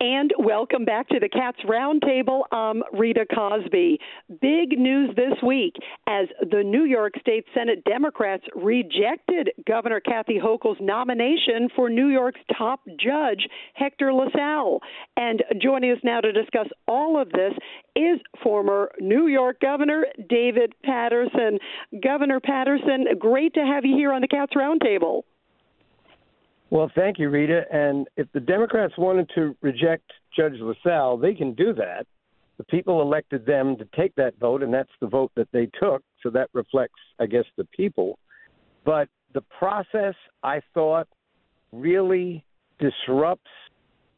And welcome back to the Cats Roundtable. I'm Rita Cosby. Big news this week as the New York State Senate Democrats rejected Governor Kathy Hochul's nomination for New York's top judge, Hector LaSalle. And joining us now to discuss all of this is former New York Governor David Paterson. Governor Paterson, great to have you here on the Cats Roundtable. Well, thank you, Rita. And if the Democrats wanted to reject Judge LaSalle, they can do that. The people elected them to take that vote, and that's the vote that they took. So that reflects, I guess, the people. But the process, I thought, really disrupts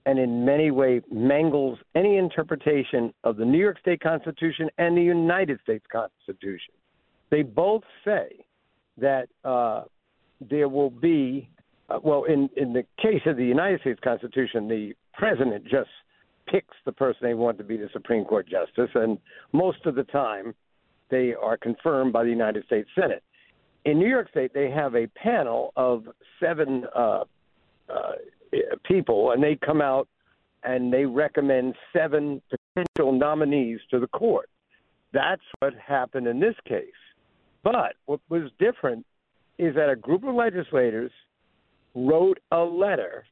and in many ways mangles any interpretation of the New York State Constitution and the United States Constitution. They both say that uh, there will be uh, well, in in the case of the United States Constitution, the president just picks the person they want to be the Supreme Court justice, and most of the time, they are confirmed by the United States Senate. In New York State, they have a panel of seven uh, uh, people, and they come out and they recommend seven potential nominees to the court. That's what happened in this case. But what was different is that a group of legislators wrote a letter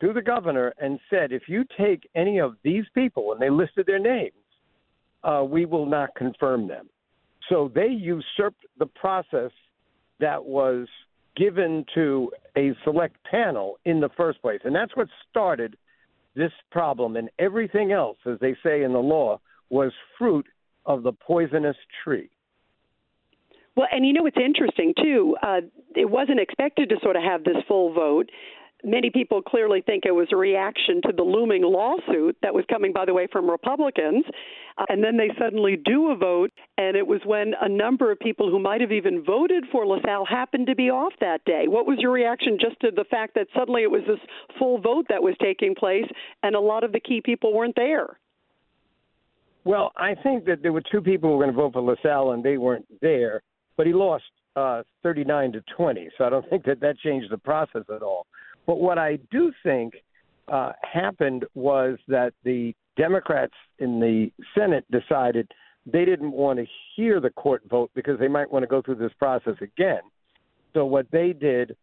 to the governor and said, if you take any of these people, and they listed their names, uh, we will not confirm them. So they usurped the process that was given to a select panel in the first place. And that's what started this problem. And everything else, as they say in the law, was fruit of the poisonous tree. Well, and you know what's interesting too? Uh, it wasn't expected to sort of have this full vote. Many people clearly think it was a reaction to the looming lawsuit that was coming, by the way, from Republicans. Uh, and then they suddenly do a vote, and it was when a number of people who might have even voted for LaSalle happened to be off that day. What was your reaction just to the fact that suddenly it was this full vote that was taking place, and a lot of the key people weren't there? Well, I think that there were two people who were going to vote for LaSalle, and they weren't there but he lost uh, 39 to 20. So I don't think that that changed the process at all. But what I do think uh, happened was that the Democrats in the Senate decided they didn't want to hear the court vote because they might want to go through this process again. So what they did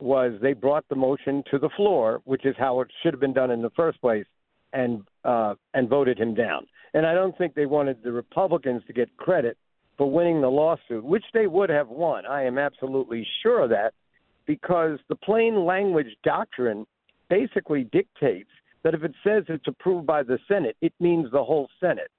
was they brought the motion to the floor, which is how it should have been done in the first place, and uh, and voted him down. And I don't think they wanted the Republicans to get credit for winning the lawsuit, which they would have won. I am absolutely sure of that because the plain language doctrine basically dictates that if it says it's approved by the Senate, it means the whole Senate.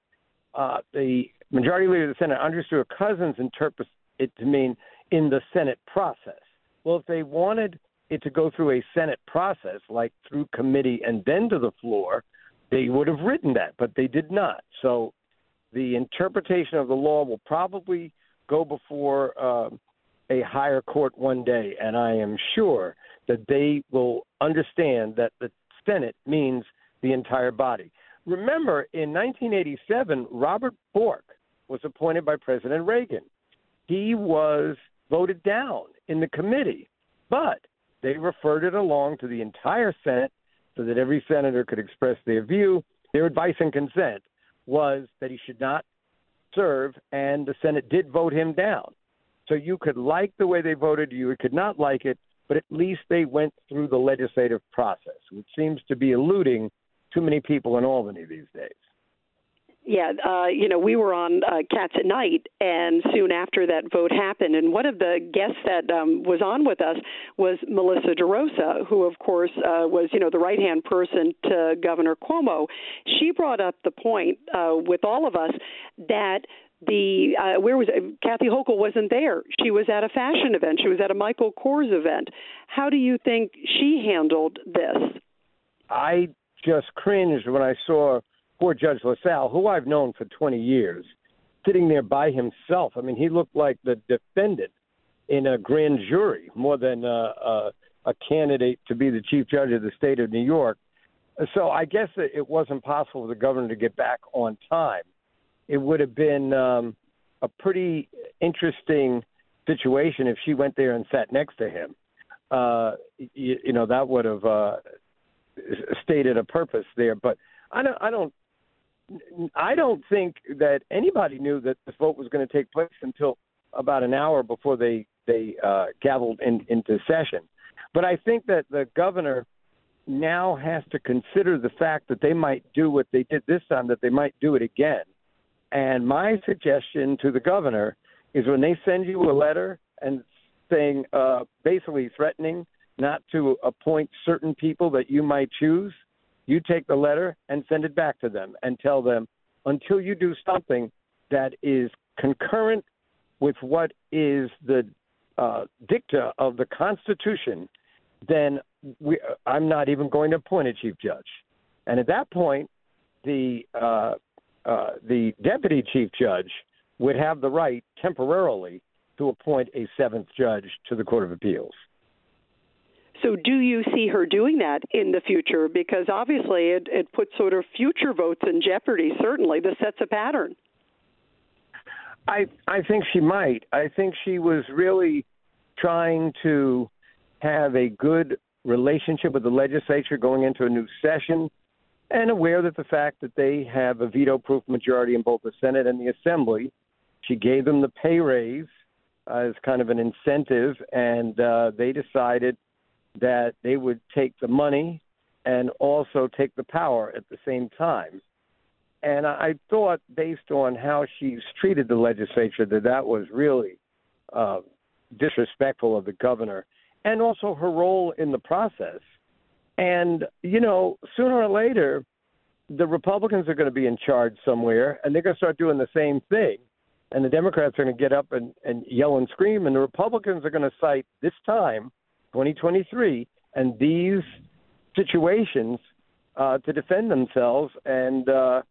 Uh, the majority leader of the Senate, Andrew Stewart Cousins, interprets it to mean in the Senate process. Well, if they wanted it to go through a Senate process, like through committee and then to the floor, they would have written that, but they did not. So the interpretation of the law will probably go before uh, a higher court one day, and I am sure that they will understand that the Senate means the entire body. Remember, in 1987, Robert Bork was appointed by President Reagan. He was voted down in the committee, but they referred it along to the entire Senate so that every senator could express their view, their advice and consent was that he should not serve, and the Senate did vote him down. So you could like the way they voted, you could not like it, but at least they went through the legislative process, which seems to be eluding too many people in Albany these days. Yeah, uh, you know, we were on uh, Cats at Night, and soon after that vote happened, and one of the guests that um, was on with us was Melissa DeRosa, who, of course, uh, was, you know, the right hand person to Governor Cuomo. She brought up the point uh, with all of us that the uh, where was it? Kathy Hochul wasn't there. She was at a fashion event. She was at a Michael Kors event. How do you think she handled this? I just cringed when I saw poor Judge LaSalle, who I've known for 20 years, sitting there by himself. I mean, he looked like the defendant in a grand jury more than uh, uh, a candidate to be the chief judge of the state of New York. So I guess it wasn't possible for the governor to get back on time. It would have been um, a pretty interesting situation if she went there and sat next to him. Uh, you, you know, that would have uh, stated a purpose there. But I don't, I don't, I don't think that anybody knew that this vote was going to take place until about an hour before they they uh, gavelled in, into session. But I think that the governor now has to consider the fact that they might do what they did this time, that they might do it again. And my suggestion to the governor is when they send you a letter and saying, uh, basically threatening not to appoint certain people that you might choose, you take the letter and send it back to them and tell them until you do something that is concurrent with what is the uh, dicta of the Constitution, then we, I'm not even going to appoint a chief judge. And at that point, the uh, uh, the deputy chief judge would have the right temporarily to appoint a seventh judge to the Court of Appeals. So, do you see her doing that in the future? Because obviously, it, it puts sort of future votes in jeopardy. Certainly, this sets a pattern. I I think she might. I think she was really trying to have a good relationship with the legislature going into a new session and aware that the fact that they have a veto proof majority in both the Senate and the Assembly. She gave them the pay raise as kind of an incentive, and uh, they decided that they would take the money and also take the power at the same time. And I thought, based on how she's treated the legislature, that that was really uh, disrespectful of the governor and also her role in the process. And, you know, sooner or later, the Republicans are going to be in charge somewhere, and they're going to start doing the same thing. And the Democrats are going to get up and, and yell and scream, and the Republicans are going to cite this time, 2023, and these situations uh, to defend themselves. And uh,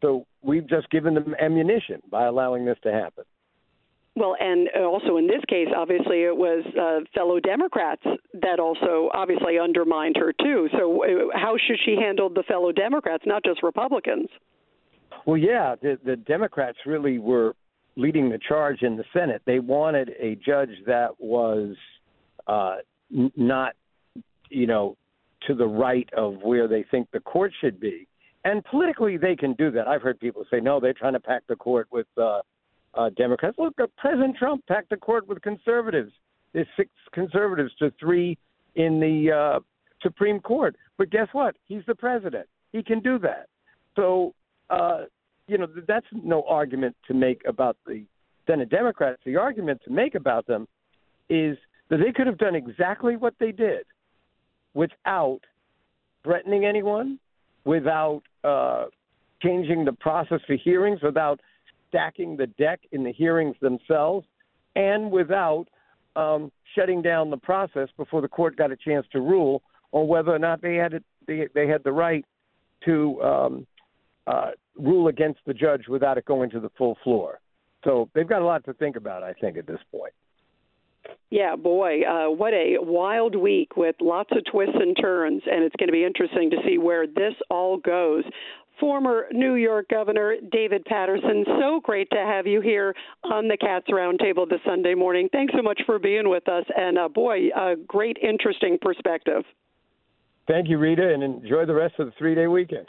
so we've just given them ammunition by allowing this to happen. Well, and also in this case, obviously, it was uh, fellow Democrats that also obviously undermined her, too. So, uh, how should she handle the fellow Democrats, not just Republicans? Well, yeah, the, the Democrats really were leading the charge in the Senate. They wanted a judge that was uh, not, you know, to the right of where they think the court should be. And politically, they can do that. I've heard people say, no, they're trying to pack the court with. Uh, uh, Democrats. Look, uh, President Trump packed the court with conservatives. There's six conservatives to three in the uh, Supreme Court. But guess what? He's the president. He can do that. So, uh, you know, that's no argument to make about the Senate Democrats. The argument to make about them is that they could have done exactly what they did without threatening anyone, without uh, changing the process for hearings, without – stacking the deck in the hearings themselves and without um, shutting down the process before the court got a chance to rule on whether or not they had it, they, they had the right to um, uh, rule against the judge without it going to the full floor. So they've got a lot to think about, I think, at this point. Yeah, boy, uh, what a wild week with lots of twists and turns, and it's going to be interesting to see where this all goes former New York Governor David Paterson. So great to have you here on the Cats Roundtable this Sunday morning. Thanks so much for being with us, and uh, boy, a great, interesting perspective. Thank you, Rita, and enjoy the rest of the three day weekend.